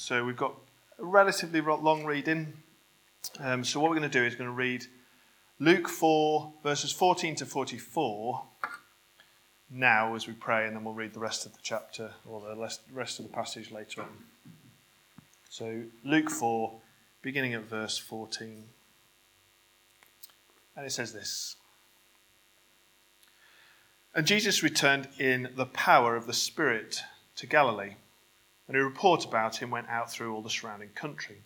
So we've got a relatively long reading. Um, so what we're going to do is going to read Luke 4, verses 14 to 44 now as we pray, and then we'll read the rest of the chapter or the rest of the passage later on. So, Luke 4, beginning at verse 14. And it says this And Jesus returned in the power of the Spirit to Galilee, and a report about him went out through all the surrounding country.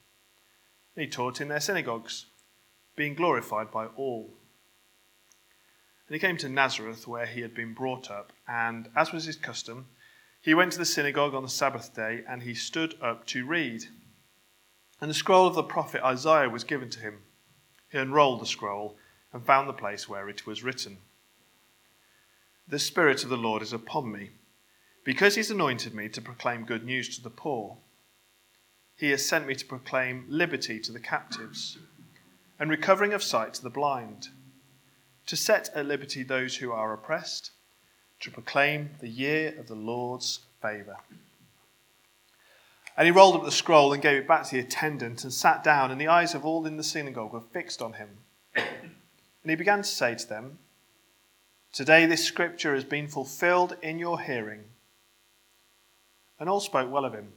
And he taught in their synagogues, being glorified by all. And he came to Nazareth, where he had been brought up, and, as was his custom, he went to the synagogue on the Sabbath day, and he stood up to read. And the scroll of the prophet Isaiah was given to him. He unrolled the scroll and found the place where it was written The Spirit of the Lord is upon me, because he's anointed me to proclaim good news to the poor. He has sent me to proclaim liberty to the captives, and recovering of sight to the blind to set at liberty those who are oppressed, to proclaim the year of the Lord's favour. And he rolled up the scroll and gave it back to the attendant and sat down, and the eyes of all in the synagogue were fixed on him. And he began to say to them, Today this scripture has been fulfilled in your hearing. And all spoke well of him,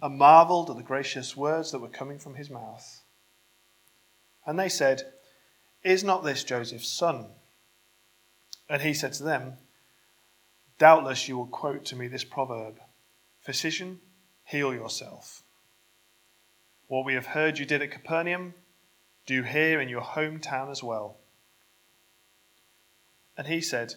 and marvelled at the gracious words that were coming from his mouth. And they said, is not this Joseph's son? And he said to them, Doubtless you will quote to me this proverb Physician, heal yourself. What we have heard you did at Capernaum, do here in your hometown as well. And he said,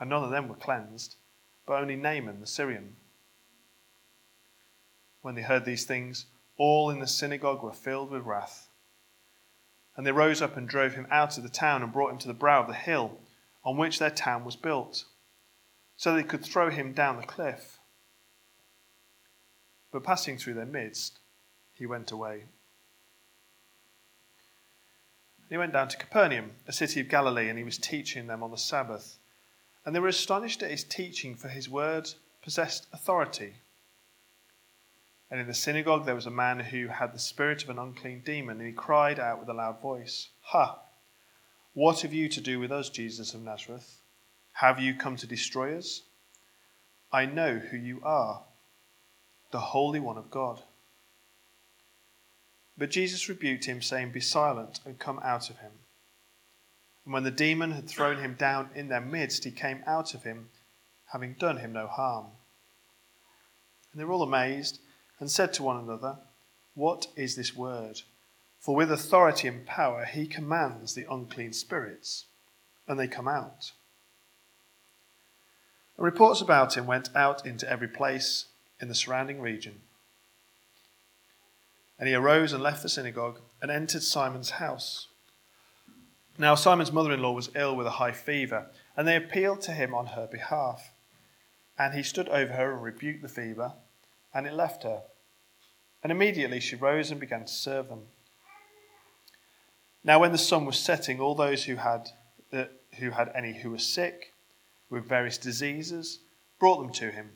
and none of them were cleansed, but only Naaman the Syrian. When they heard these things, all in the synagogue were filled with wrath. And they rose up and drove him out of the town and brought him to the brow of the hill on which their town was built, so they could throw him down the cliff. But passing through their midst, he went away. He went down to Capernaum, a city of Galilee, and he was teaching them on the Sabbath. And they were astonished at his teaching, for his word possessed authority. And in the synagogue there was a man who had the spirit of an unclean demon, and he cried out with a loud voice, Ha! What have you to do with us, Jesus of Nazareth? Have you come to destroy us? I know who you are, the Holy One of God. But Jesus rebuked him, saying, Be silent and come out of him. And when the demon had thrown him down in their midst, he came out of him, having done him no harm. And they were all amazed and said to one another, What is this word? For with authority and power he commands the unclean spirits, and they come out. And reports about him went out into every place in the surrounding region. And he arose and left the synagogue and entered Simon's house. Now, Simon's mother in law was ill with a high fever, and they appealed to him on her behalf. And he stood over her and rebuked the fever and it left her. And immediately she rose and began to serve them. Now, when the sun was setting, all those who had, uh, who had any who were sick with various diseases brought them to him.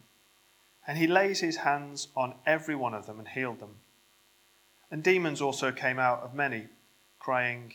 And he lays his hands on every one of them and healed them. And demons also came out of many, crying,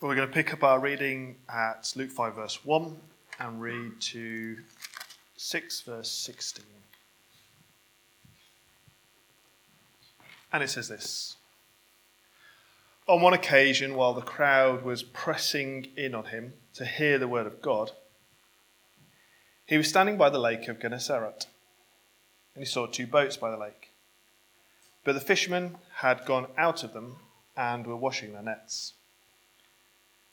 We're going to pick up our reading at Luke 5, verse 1 and read to 6, verse 16. And it says this On one occasion, while the crowd was pressing in on him to hear the word of God, he was standing by the lake of Gennesaret, and he saw two boats by the lake. But the fishermen had gone out of them and were washing their nets.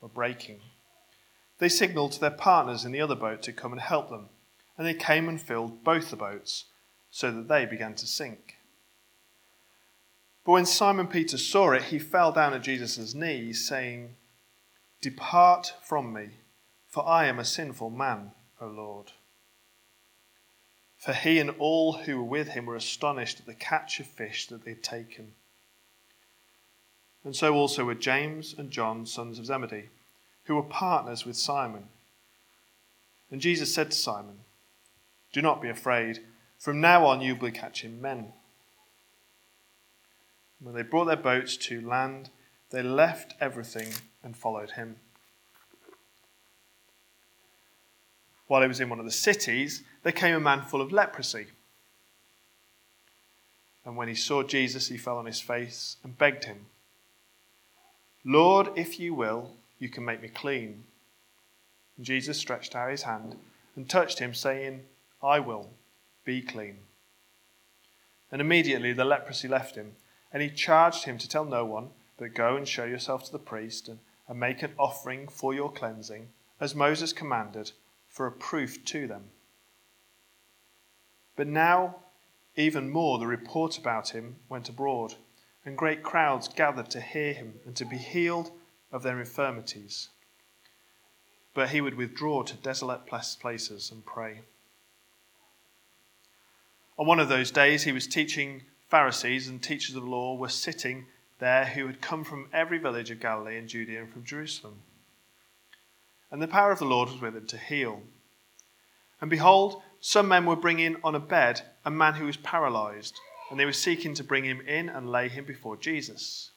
were breaking. They signaled to their partners in the other boat to come and help them, and they came and filled both the boats, so that they began to sink. But when Simon Peter saw it, he fell down at Jesus' knees, saying, Depart from me, for I am a sinful man, O Lord. For he and all who were with him were astonished at the catch of fish that they had taken. And so also were James and John, sons of Zebedee, who were partners with Simon. And Jesus said to Simon, Do not be afraid. From now on you will be catching men. When they brought their boats to land, they left everything and followed him. While he was in one of the cities, there came a man full of leprosy. And when he saw Jesus, he fell on his face and begged him Lord, if you will, you can make me clean. And Jesus stretched out his hand and touched him, saying, I will, be clean. And immediately the leprosy left him, and he charged him to tell no one, but go and show yourself to the priest, and, and make an offering for your cleansing, as Moses commanded, for a proof to them. But now, even more, the report about him went abroad and great crowds gathered to hear him and to be healed of their infirmities. But he would withdraw to desolate places and pray. On one of those days, he was teaching Pharisees and teachers of law were sitting there who had come from every village of Galilee and Judea and from Jerusalem. And the power of the Lord was with him to heal. And behold, some men were bringing on a bed a man who was paralyzed and they were seeking to bring him in and lay him before Jesus.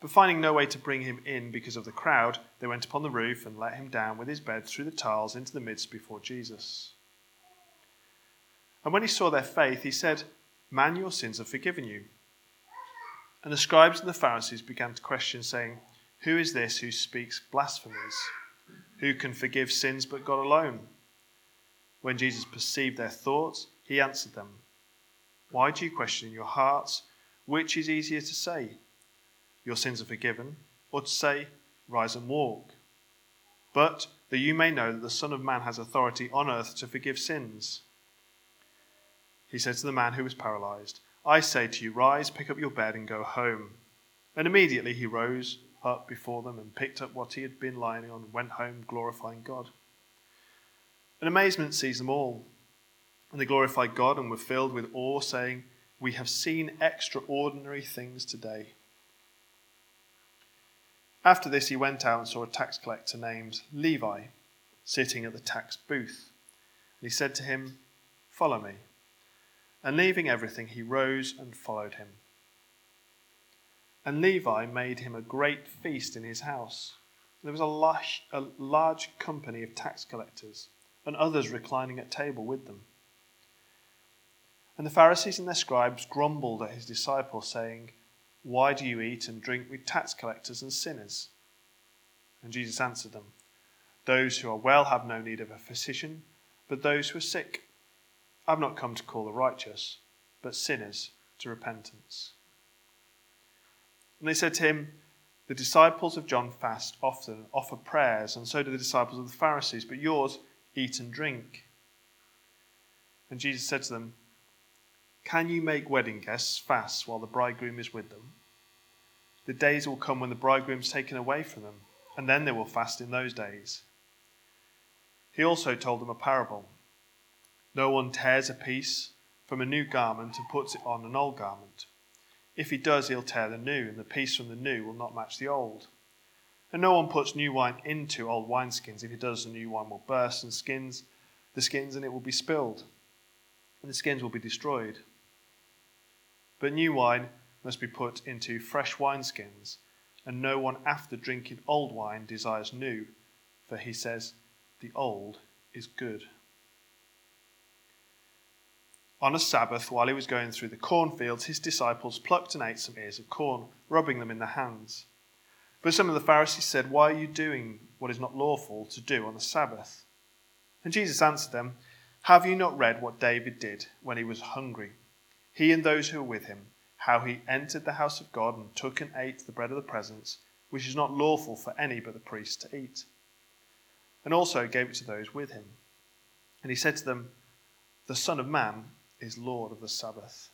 But finding no way to bring him in because of the crowd, they went upon the roof and let him down with his bed through the tiles into the midst before Jesus. And when he saw their faith, he said, Man, your sins are forgiven you. And the scribes and the Pharisees began to question, saying, Who is this who speaks blasphemies? Who can forgive sins but God alone? When Jesus perceived their thoughts, he answered them. Why do you question in your hearts? Which is easier to say, Your sins are forgiven, or to say, Rise and walk? But that you may know that the Son of Man has authority on earth to forgive sins. He said to the man who was paralyzed, I say to you, Rise, pick up your bed, and go home. And immediately he rose up before them and picked up what he had been lying on and went home, glorifying God. And amazement seized them all. And they glorified God and were filled with awe, saying, We have seen extraordinary things today. After this, he went out and saw a tax collector named Levi sitting at the tax booth. And he said to him, Follow me. And leaving everything, he rose and followed him. And Levi made him a great feast in his house. There was a large, a large company of tax collectors and others reclining at table with them. And the Pharisees and their scribes grumbled at his disciples, saying, Why do you eat and drink with tax collectors and sinners? And Jesus answered them, Those who are well have no need of a physician, but those who are sick. I have not come to call the righteous, but sinners to repentance. And they said to him, The disciples of John fast often, offer prayers, and so do the disciples of the Pharisees, but yours eat and drink. And Jesus said to them, can you make wedding guests fast while the bridegroom is with them? The days will come when the bridegroom is taken away from them, and then they will fast in those days. He also told them a parable. No one tears a piece from a new garment and puts it on an old garment. If he does, he'll tear the new, and the piece from the new will not match the old. And no one puts new wine into old wineskins. If he does, the new wine will burst and skins the skins, and it will be spilled, and the skins will be destroyed. But new wine must be put into fresh wineskins, and no one after drinking old wine desires new, for he says, The old is good. On a Sabbath, while he was going through the cornfields, his disciples plucked and ate some ears of corn, rubbing them in their hands. But some of the Pharisees said, Why are you doing what is not lawful to do on the Sabbath? And Jesus answered them, Have you not read what David did when he was hungry? He and those who were with him, how he entered the house of God and took and ate the bread of the presence, which is not lawful for any but the priest to eat, and also gave it to those with him. And he said to them, The Son of Man is Lord of the Sabbath.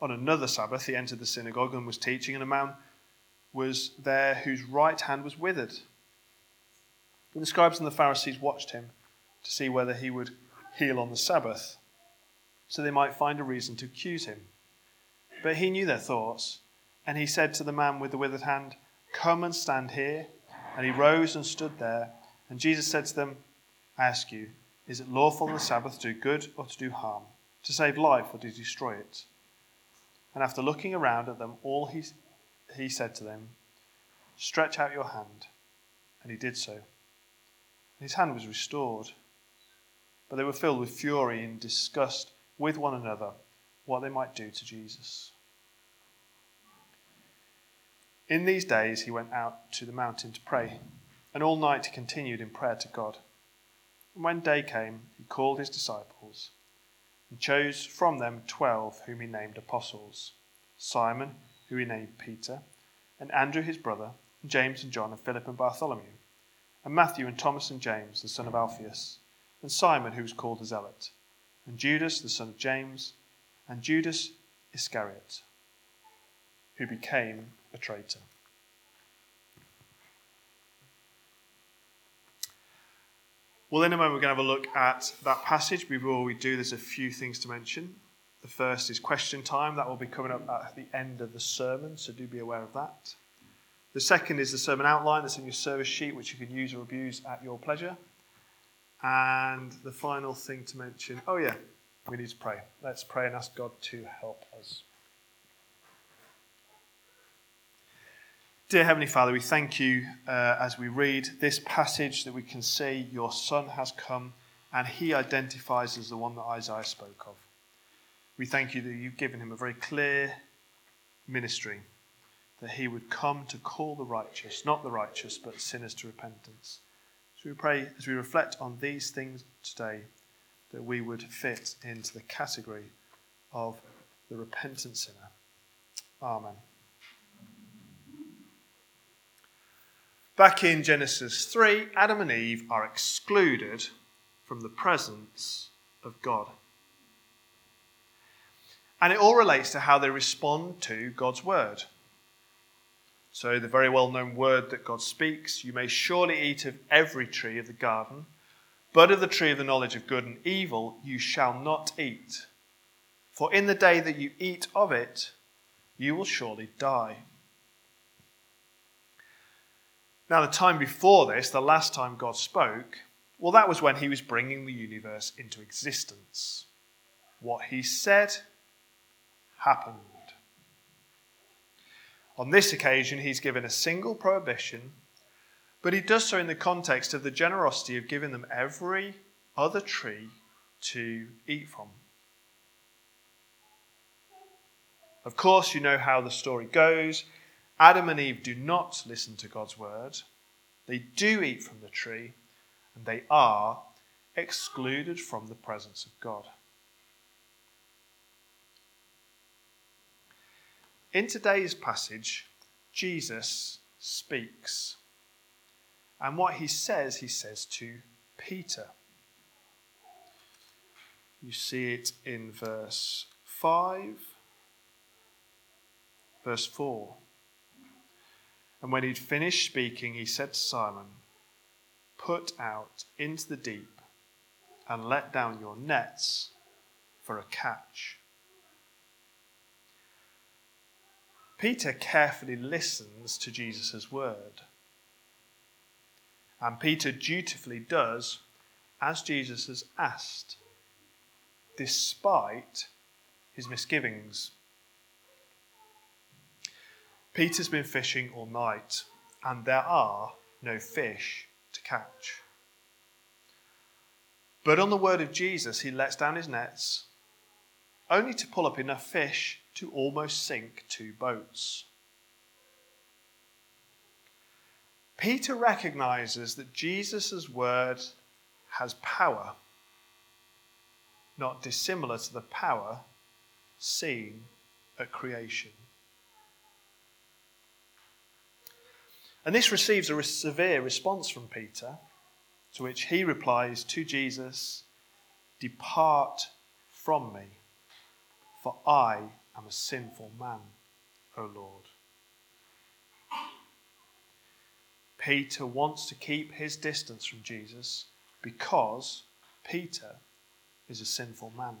On another Sabbath, he entered the synagogue and was teaching, and a man was there whose right hand was withered. And the scribes and the Pharisees watched him to see whether he would heal on the Sabbath, so they might find a reason to accuse him. But he knew their thoughts, and he said to the man with the withered hand, Come and stand here. And he rose and stood there. And Jesus said to them, I ask you, is it lawful on the Sabbath to do good or to do harm, to save life or to destroy it? And after looking around at them all, he, he said to them, Stretch out your hand. And he did so. And his hand was restored. But they were filled with fury and discussed with one another what they might do to Jesus. In these days he went out to the mountain to pray, and all night he continued in prayer to God. And when day came, he called his disciples and chose from them twelve whom he named apostles Simon, who he named Peter, and Andrew his brother, and James and John, and Philip and Bartholomew, and Matthew and Thomas and James, the son of Alphaeus, and Simon, who was called the Zealot, and Judas, the son of James, and Judas Iscariot, who became a traitor. Well, in a moment, we're going to have a look at that passage. Before we do, there's a few things to mention. The first is question time. That will be coming up at the end of the sermon, so do be aware of that. The second is the sermon outline that's in your service sheet, which you can use or abuse at your pleasure. And the final thing to mention oh, yeah, we need to pray. Let's pray and ask God to help us. Dear Heavenly Father, we thank you uh, as we read this passage that we can see your Son has come and he identifies as the one that Isaiah spoke of. We thank you that you've given him a very clear ministry that he would come to call the righteous, not the righteous, but sinners to repentance. So we pray as we reflect on these things today that we would fit into the category of the repentant sinner. Amen. Back in Genesis 3, Adam and Eve are excluded from the presence of God. And it all relates to how they respond to God's word. So, the very well known word that God speaks you may surely eat of every tree of the garden, but of the tree of the knowledge of good and evil you shall not eat. For in the day that you eat of it, you will surely die. Now, the time before this, the last time God spoke, well, that was when he was bringing the universe into existence. What he said happened. On this occasion, he's given a single prohibition, but he does so in the context of the generosity of giving them every other tree to eat from. Of course, you know how the story goes. Adam and Eve do not listen to God's word. They do eat from the tree, and they are excluded from the presence of God. In today's passage, Jesus speaks. And what he says, he says to Peter. You see it in verse 5, verse 4. And when he'd finished speaking, he said to Simon, Put out into the deep and let down your nets for a catch. Peter carefully listens to Jesus' word. And Peter dutifully does as Jesus has asked, despite his misgivings. Peter's been fishing all night, and there are no fish to catch. But on the word of Jesus, he lets down his nets, only to pull up enough fish to almost sink two boats. Peter recognizes that Jesus' word has power, not dissimilar to the power seen at creation. And this receives a severe response from Peter, to which he replies to Jesus, Depart from me, for I am a sinful man, O Lord. Peter wants to keep his distance from Jesus because Peter is a sinful man.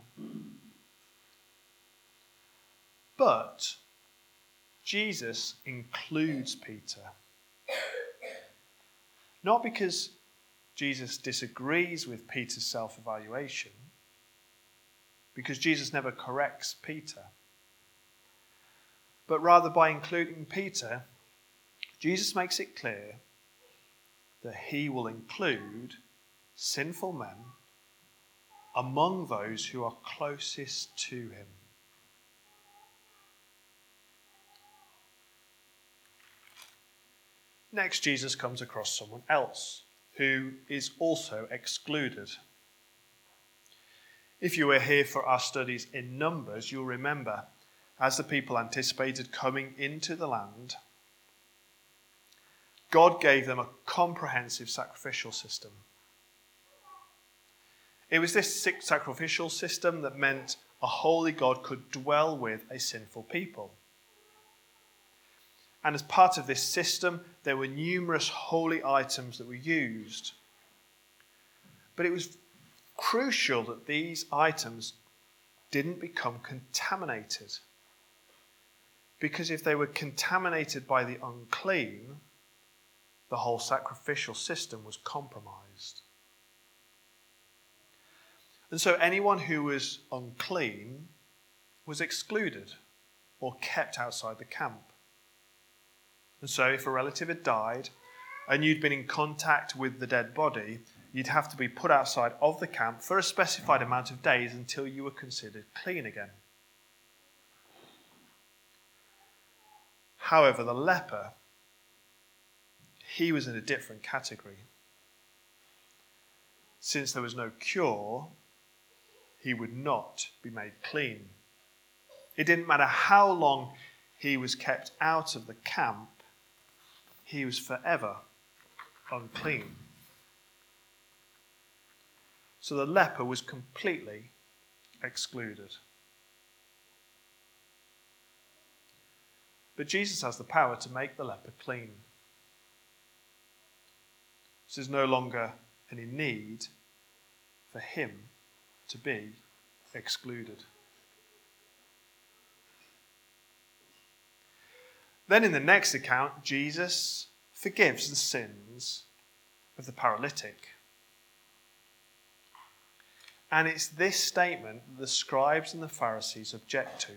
But Jesus includes Peter. Not because Jesus disagrees with Peter's self evaluation, because Jesus never corrects Peter, but rather by including Peter, Jesus makes it clear that he will include sinful men among those who are closest to him. Next, Jesus comes across someone else who is also excluded. If you were here for our studies in Numbers, you'll remember as the people anticipated coming into the land, God gave them a comprehensive sacrificial system. It was this sacrificial system that meant a holy God could dwell with a sinful people. And as part of this system, there were numerous holy items that were used. But it was crucial that these items didn't become contaminated. Because if they were contaminated by the unclean, the whole sacrificial system was compromised. And so anyone who was unclean was excluded or kept outside the camp. And so, if a relative had died and you'd been in contact with the dead body, you'd have to be put outside of the camp for a specified amount of days until you were considered clean again. However, the leper, he was in a different category. Since there was no cure, he would not be made clean. It didn't matter how long he was kept out of the camp, he was forever unclean. So the leper was completely excluded. But Jesus has the power to make the leper clean. There's no longer any need for him to be excluded. Then in the next account, Jesus forgives the sins of the paralytic. And it's this statement that the scribes and the Pharisees object to.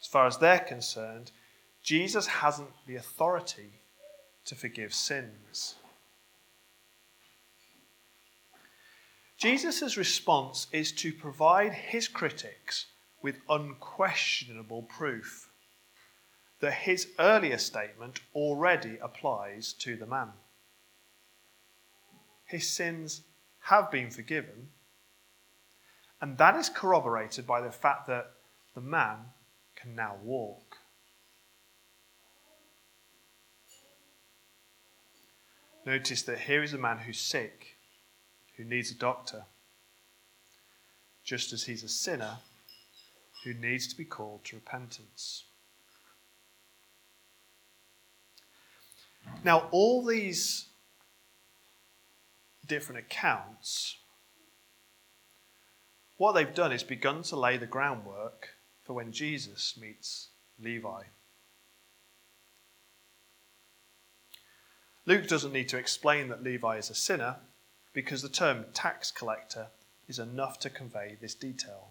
As far as they're concerned, Jesus hasn't the authority to forgive sins. Jesus' response is to provide his critics with unquestionable proof that his earlier statement already applies to the man. His sins have been forgiven, and that is corroborated by the fact that the man can now walk. Notice that here is a man who's sick, who needs a doctor, just as he's a sinner who needs to be called to repentance. Now, all these different accounts, what they've done is begun to lay the groundwork for when Jesus meets Levi. Luke doesn't need to explain that Levi is a sinner because the term tax collector is enough to convey this detail.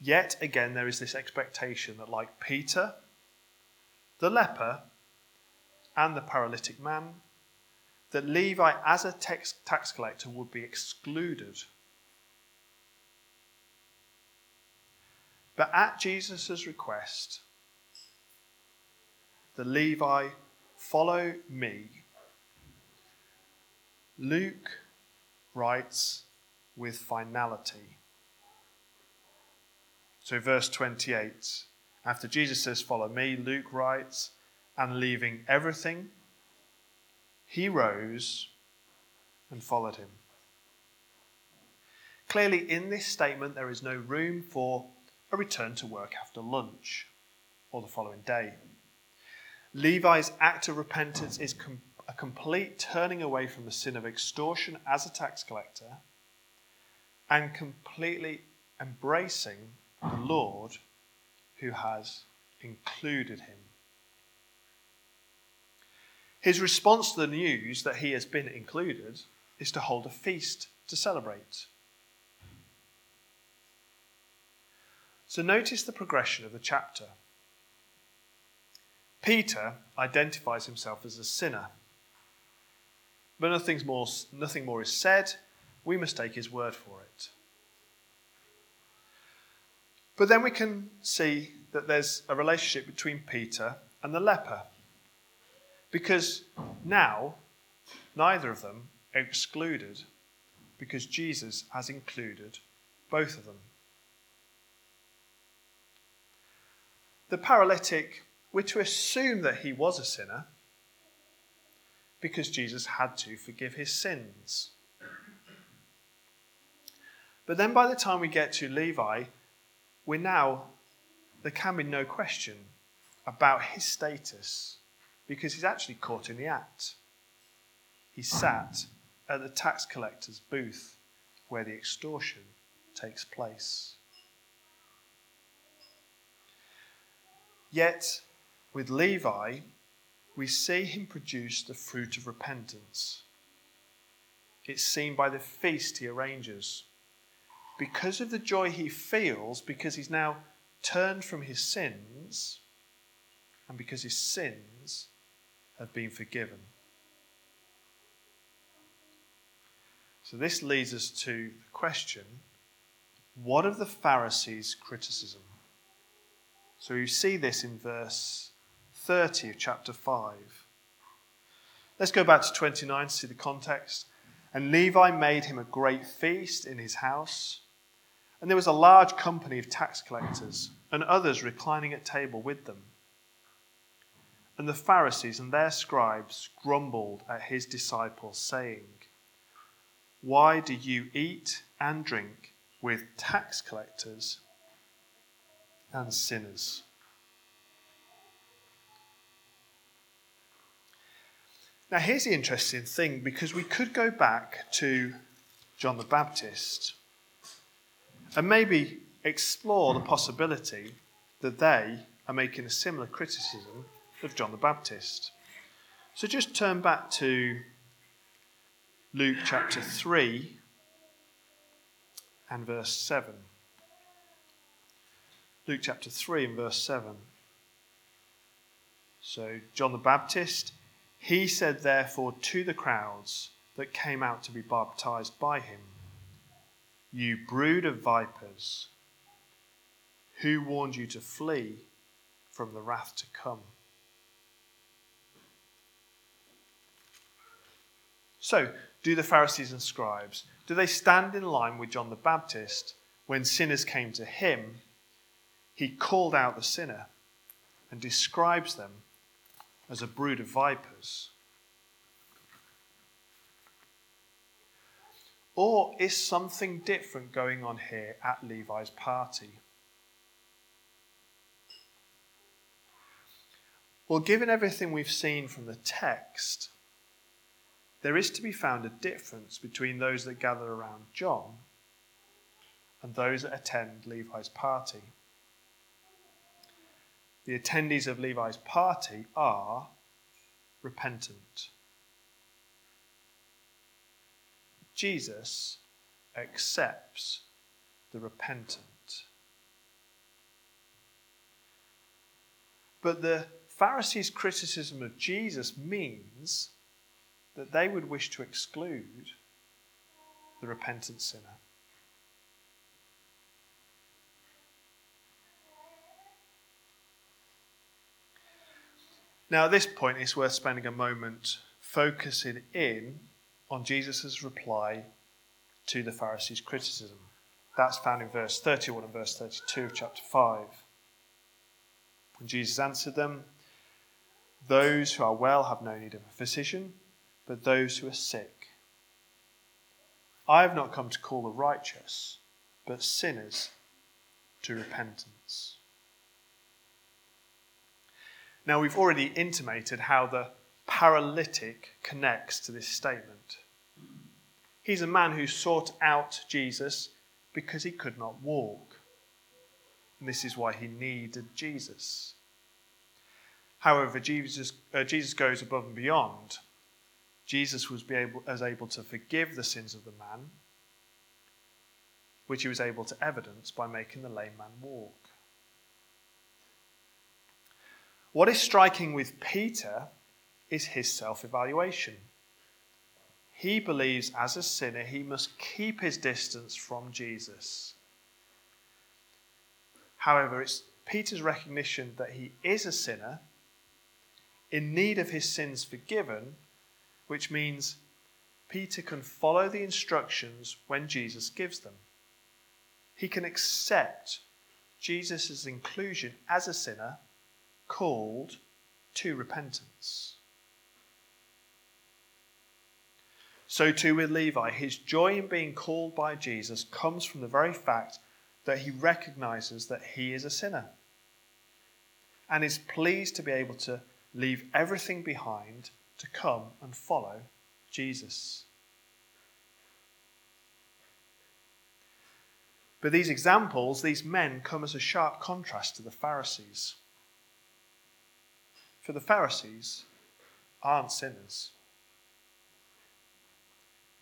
Yet again, there is this expectation that, like Peter, the leper, and the paralytic man, that Levi, as a tax, collector, would be excluded. But at Jesus' request, the Levi, follow me. Luke writes with finality. So, verse 28, after Jesus says, Follow me, Luke writes, and leaving everything, he rose and followed him. Clearly, in this statement, there is no room for a return to work after lunch or the following day. Levi's act of repentance is com- a complete turning away from the sin of extortion as a tax collector and completely embracing the Lord who has included him. His response to the news that he has been included is to hold a feast to celebrate. So notice the progression of the chapter. Peter identifies himself as a sinner. But nothing more, nothing more is said. We must take his word for it. But then we can see that there's a relationship between Peter and the leper. Because now, neither of them are excluded because Jesus has included both of them. The paralytic we're to assume that he was a sinner because Jesus had to forgive his sins. But then by the time we get to Levi, we're now, there can be no question about his status because he's actually caught in the act. He sat at the tax collector's booth where the extortion takes place. Yet, with Levi, we see him produce the fruit of repentance. It's seen by the feast he arranges. Because of the joy he feels, because he's now turned from his sins, and because his sins have been forgiven. So, this leads us to the question what of the Pharisees' criticism? So, you see this in verse 30 of chapter 5. Let's go back to 29 to see the context. And Levi made him a great feast in his house. And there was a large company of tax collectors and others reclining at table with them. And the Pharisees and their scribes grumbled at his disciples, saying, Why do you eat and drink with tax collectors and sinners? Now, here's the interesting thing because we could go back to John the Baptist and maybe explore the possibility that they are making a similar criticism of John the Baptist. So just turn back to Luke chapter 3 and verse 7. Luke chapter 3 and verse 7. So, John the Baptist he said, therefore, to the crowds that came out to be baptized by him, You brood of vipers, who warned you to flee from the wrath to come? So, do the Pharisees and scribes, do they stand in line with John the Baptist when sinners came to him? He called out the sinner and describes them as a brood of vipers? Or is something different going on here at Levi's party? Well, given everything we've seen from the text, there is to be found a difference between those that gather around John and those that attend Levi's party. The attendees of Levi's party are repentant. Jesus accepts the repentant. But the Pharisees' criticism of Jesus means that they would wish to exclude the repentant sinner. Now, at this point, it's worth spending a moment focusing in on Jesus' reply to the Pharisees' criticism. That's found in verse 31 and verse 32 of chapter 5. And Jesus answered them, Those who are well have no need of a physician, but those who are sick. I have not come to call the righteous, but sinners to repentance. Now, we've already intimated how the paralytic connects to this statement. He's a man who sought out Jesus because he could not walk. And this is why he needed Jesus. However, Jesus, uh, Jesus goes above and beyond. Jesus was able, as able to forgive the sins of the man, which he was able to evidence by making the lame man walk. What is striking with Peter is his self evaluation. He believes as a sinner he must keep his distance from Jesus. However, it's Peter's recognition that he is a sinner, in need of his sins forgiven, which means Peter can follow the instructions when Jesus gives them. He can accept Jesus' inclusion as a sinner called to repentance. So too with Levi, his joy in being called by Jesus comes from the very fact that he recognizes that he is a sinner and is pleased to be able to leave everything behind to come and follow Jesus. But these examples, these men, come as a sharp contrast to the Pharisees. For the Pharisees aren't sinners.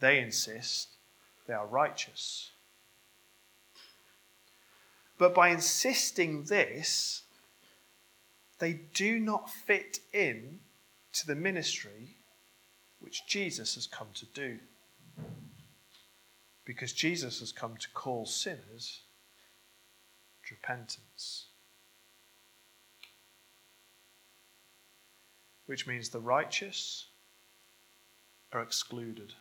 They insist they are righteous. But by insisting this, they do not fit in to the ministry which Jesus has come to do. Because Jesus has come to call sinners to repentance. Which means the righteous are excluded.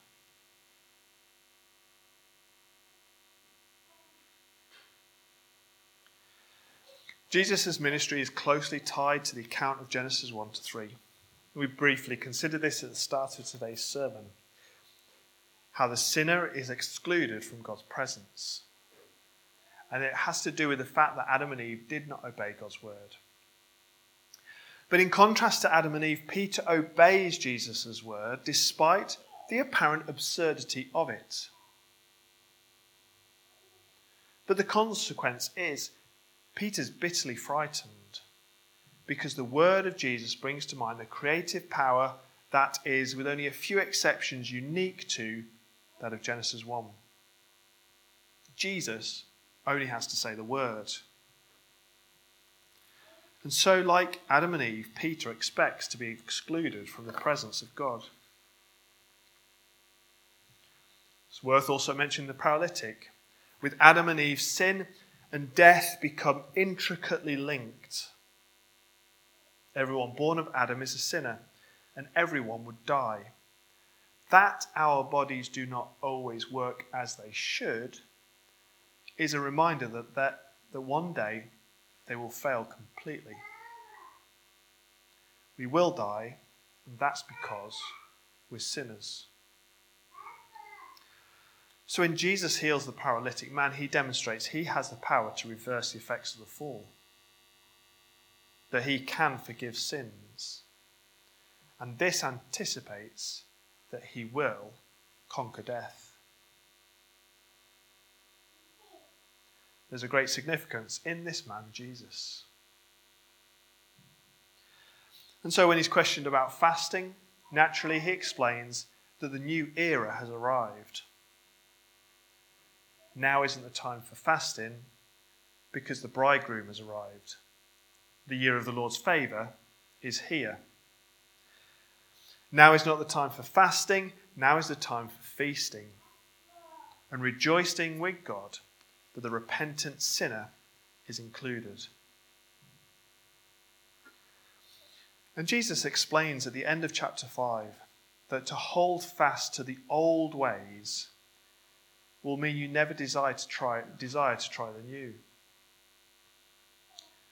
Jesus' ministry is closely tied to the account of Genesis 1 to 3. We briefly considered this at the start of today's sermon how the sinner is excluded from God's presence. And it has to do with the fact that Adam and Eve did not obey God's word. But in contrast to Adam and Eve, Peter obeys Jesus' word despite the apparent absurdity of it. But the consequence is Peter's bitterly frightened because the word of Jesus brings to mind the creative power that is, with only a few exceptions, unique to that of Genesis 1. Jesus only has to say the word. And so, like Adam and Eve, Peter expects to be excluded from the presence of God. It's worth also mentioning the paralytic. With Adam and Eve, sin and death become intricately linked. Everyone born of Adam is a sinner, and everyone would die. That our bodies do not always work as they should is a reminder that, that, that one day they will fail completely. We will die, and that's because we're sinners. So when Jesus heals the paralytic man, he demonstrates he has the power to reverse the effects of the fall, that he can forgive sins. And this anticipates that he will conquer death. There's a great significance in this man, Jesus. And so when he's questioned about fasting, naturally he explains that the new era has arrived. Now isn't the time for fasting because the bridegroom has arrived. The year of the Lord's favour is here. Now is not the time for fasting, now is the time for feasting and rejoicing with God the repentant sinner is included. And Jesus explains at the end of chapter 5 that to hold fast to the old ways will mean you never desire to try, desire to try the new.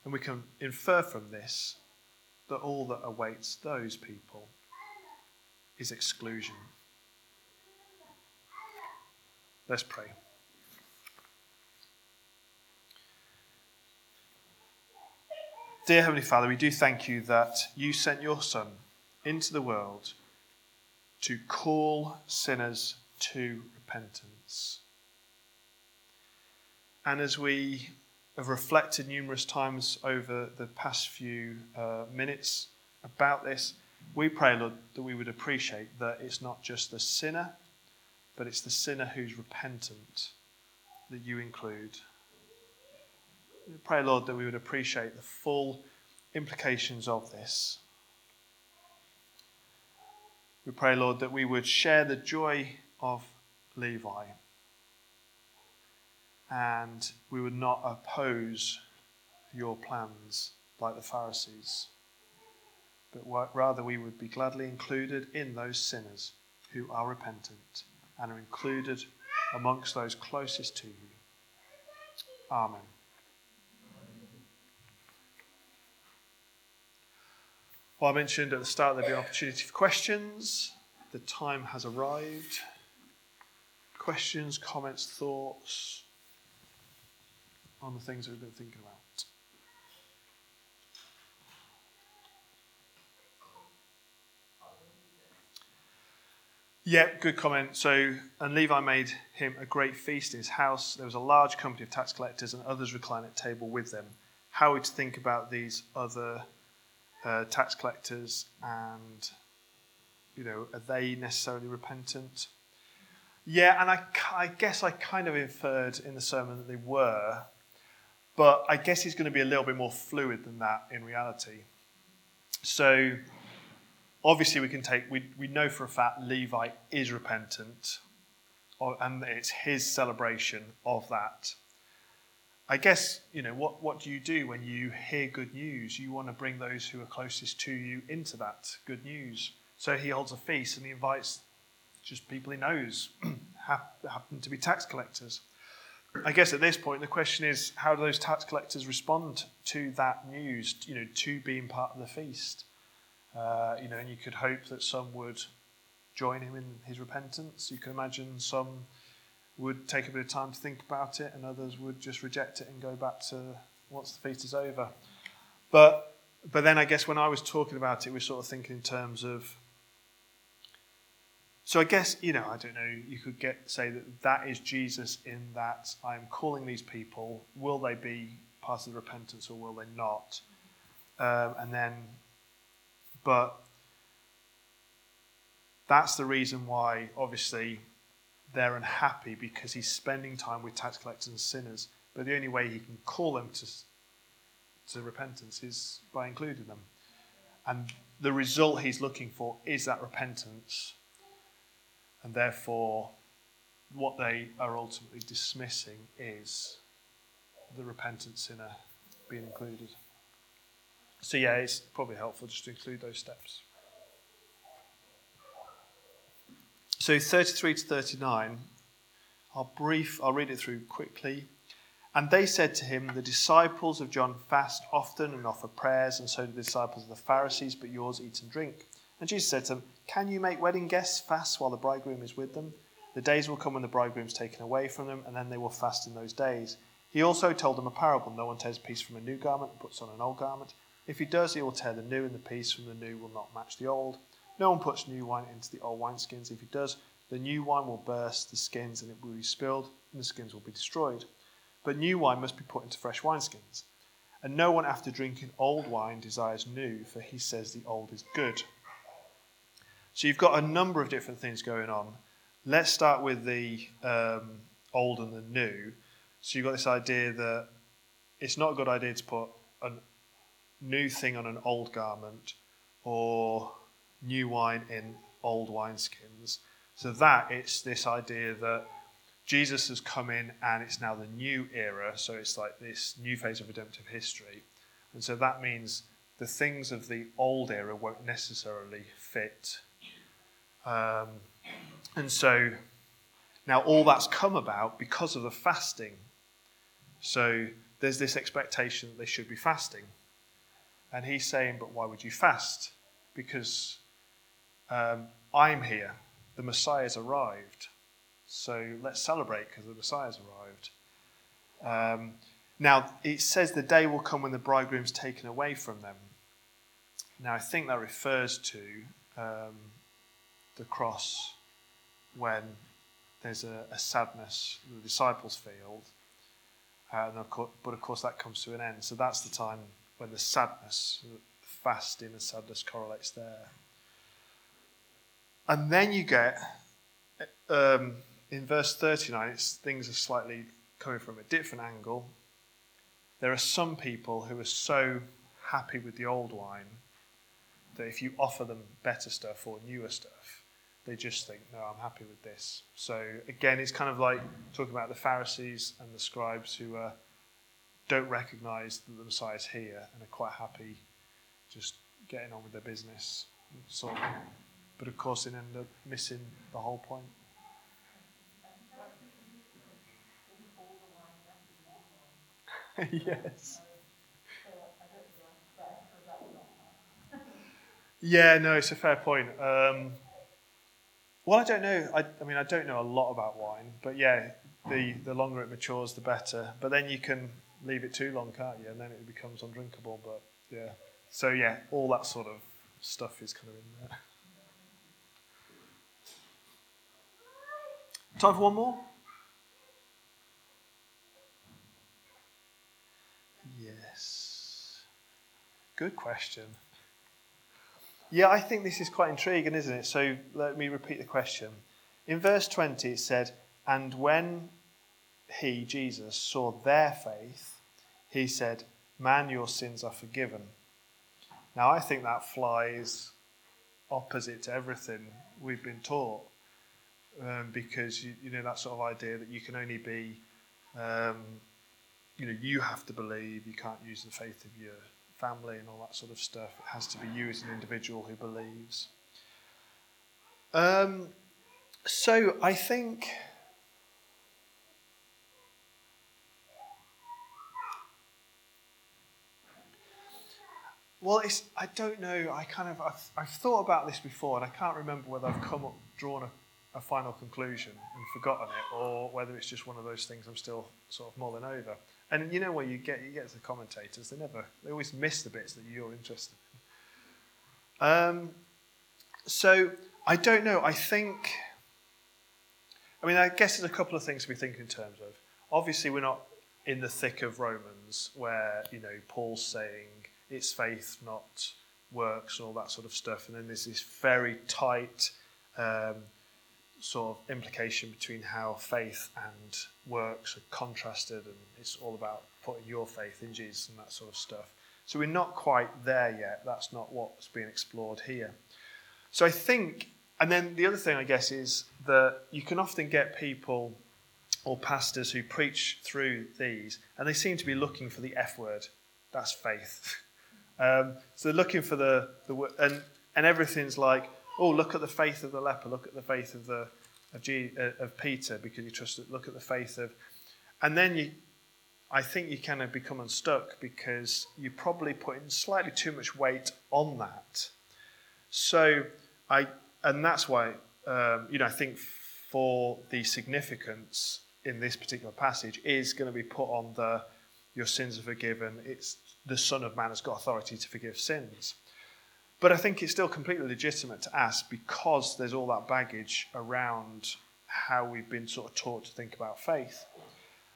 And we can infer from this that all that awaits those people is exclusion. Let's pray. Dear Heavenly Father, we do thank you that you sent your Son into the world to call sinners to repentance. And as we have reflected numerous times over the past few uh, minutes about this, we pray, Lord, that we would appreciate that it's not just the sinner, but it's the sinner who's repentant that you include. We pray, Lord, that we would appreciate the full implications of this. We pray, Lord, that we would share the joy of Levi and we would not oppose your plans like the Pharisees, but rather we would be gladly included in those sinners who are repentant and are included amongst those closest to you. Amen. Well, I mentioned at the start there'd be an opportunity for questions. The time has arrived. Questions, comments, thoughts on the things that we've been thinking about. Yeah, good comment. So, and Levi made him a great feast in his house. There was a large company of tax collectors, and others reclined at table with them. How are we to think about these other uh, tax collectors, and you know, are they necessarily repentant? Yeah, and I, I guess I kind of inferred in the sermon that they were, but I guess he's going to be a little bit more fluid than that in reality. So obviously we can take we, we know for a fact levi is repentant and it's his celebration of that i guess you know what, what do you do when you hear good news? You want to bring those who are closest to you into that good news. So he holds a feast and he invites just people he knows happen to be tax collectors. I guess at this point the question is how do those tax collectors respond to that news you know to being part of the feast? Uh, you know, and you could hope that some would join him in his repentance. You can imagine some would take a bit of time to think about it, and others would just reject it and go back to once the feast is over. But but then I guess when I was talking about it, we are sort of thinking in terms of. So I guess you know I don't know. You could get say that that is Jesus in that I'm calling these people. Will they be part of the repentance or will they not? Um, and then but that's the reason why, obviously, they're unhappy because he's spending time with tax collectors and sinners. But the only way he can call them to, to repentance is by including them. And the result he's looking for is that repentance. And therefore, what they are ultimately dismissing is the repentant sinner being included. So, yeah, it's probably helpful just to include those steps. So, 33 to 39, I'll brief, I'll read it through quickly. And they said to him, The disciples of John fast often and offer prayers, and so do the disciples of the Pharisees, but yours eat and drink. And Jesus said to them, Can you make wedding guests fast while the bridegroom is with them? The days will come when the bridegroom is taken away from them, and then they will fast in those days. He also told them a parable No one tears a piece from a new garment and puts on an old garment. If he does, he will tear the new, and the piece from the new will not match the old. No one puts new wine into the old wineskins. If he does, the new wine will burst the skins and it will be spilled, and the skins will be destroyed. But new wine must be put into fresh wineskins. And no one, after drinking old wine, desires new, for he says the old is good. So you've got a number of different things going on. Let's start with the um, old and the new. So you've got this idea that it's not a good idea to put a new thing on an old garment or new wine in old wineskins. So that it's this idea that Jesus has come in and it's now the new era. So it's like this new phase of redemptive history. And so that means the things of the old era won't necessarily fit. Um, and so now all that's come about because of the fasting. So there's this expectation that they should be fasting. And he's saying, But why would you fast? Because um, I'm here. The Messiah's arrived. So let's celebrate because the Messiah's arrived. Um, now, it says the day will come when the bridegroom's taken away from them. Now, I think that refers to um, the cross when there's a, a, sadness the disciples feel. Uh, of but of course, that comes to an end. So that's the time when the sadness, fasting and sadness correlates there. And then you get, um, in verse 39, things are slightly coming from a different angle. There are some people who are so happy with the old wine that if you offer them better stuff or newer stuff, they just think, no, I'm happy with this. So again, it's kind of like talking about the Pharisees and the scribes who uh, don't recognize that the Messiah is here and are quite happy just getting on with their business. So, but of course, they end up missing the whole point. yes. Yeah, no, it's a fair point. Um, well, I don't know. I, I, mean, I don't know a lot about wine, but yeah, the, the longer it matures, the better. But then you can leave it too long, can't you? And then it becomes undrinkable. But yeah, so yeah, all that sort of stuff is kind of in there. Time for one more? Yes. Good question. Yeah, I think this is quite intriguing, isn't it? So let me repeat the question. In verse 20, it said, And when he, Jesus, saw their faith, he said, Man, your sins are forgiven. Now, I think that flies opposite to everything we've been taught um, because you, you, know that sort of idea that you can only be, um, you know, you have to believe. You can't use the faith of your family and all that sort of stuff. It has to be you as an individual who believes. Um, so I think. Well, it's, I don't know. I kind of I've, I've, thought about this before, and I can't remember whether I've come up drawn a a final conclusion and forgotten it, or whether it's just one of those things I'm still sort of mulling over. And you know where you get you get the commentators, they never they always miss the bits that you're interested in. Um, so I don't know. I think. I mean, I guess there's a couple of things to be thinking in terms of. Obviously, we're not in the thick of Romans, where you know Paul's saying it's faith, not works, and all that sort of stuff. And then there's this very tight um, sort of implication between how faith and works are contrasted, and it's all about putting your faith in Jesus and that sort of stuff. So we're not quite there yet. That's not what's being explored here. So I think, and then the other thing I guess is that you can often get people or pastors who preach through these, and they seem to be looking for the F word. That's faith. um, so they're looking for the the and and everything's like, oh, look at the faith of the leper, look at the faith of the of, G, uh, of Peter because you trust it. Look at the faith of, and then you, I think you kind of become unstuck because you probably put in slightly too much weight on that. So I, and that's why um, you know I think for the significance in this particular passage is going to be put on the your sins are forgiven. It's the Son of Man has got authority to forgive sins. But I think it's still completely legitimate to ask because there's all that baggage around how we've been sort of taught to think about faith.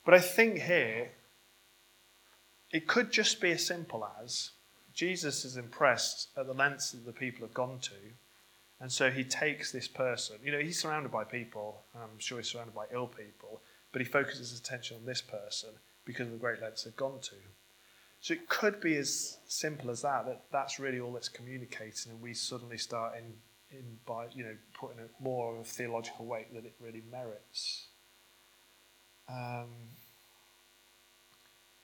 But I think here, it could just be as simple as Jesus is impressed at the lengths that the people have gone to. And so he takes this person. You know, he's surrounded by people. I'm sure he's surrounded by ill people. But he focuses his attention on this person because of the great lengths they've gone to. So it could be as simple as that, that that's really all it's communicating, and we suddenly start in, in by, you know, putting it more of a theological weight that it really merits. Um,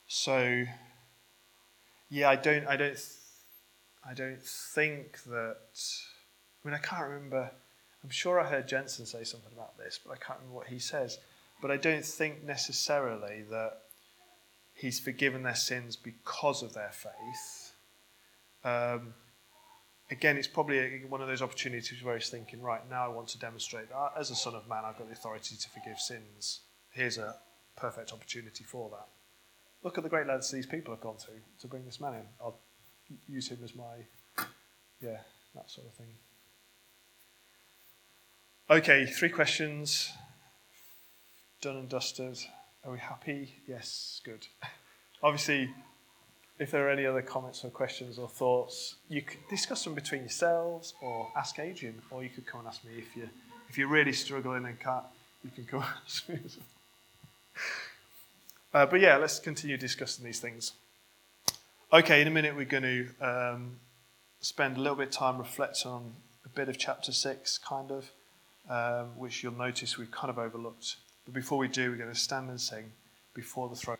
so, yeah, I don't, I don't, I don't think that. I mean, I can't remember. I'm sure I heard Jensen say something about this, but I can't remember what he says. But I don't think necessarily that he's forgiven their sins because of their faith. Um, again, it's probably one of those opportunities where he's thinking, right, now I want to demonstrate that as a son of man, I've got the authority to forgive sins. Here's a perfect opportunity for that. Look at the great lengths these people have gone to to bring this man in. I'll use him as my, yeah, that sort of thing. Okay, three questions. Done and dusted. Are we happy? Yes, good. Obviously, if there are any other comments or questions or thoughts, you could discuss them between yourselves or ask Adrian, or you could come and ask me if you if you're really struggling and can't. You can come and ask me. Uh, but yeah, let's continue discussing these things. Okay, in a minute we're going to um, spend a little bit of time reflecting on a bit of chapter six, kind of, um, which you'll notice we've kind of overlooked. But before we do, we're going to stand and sing before the throne.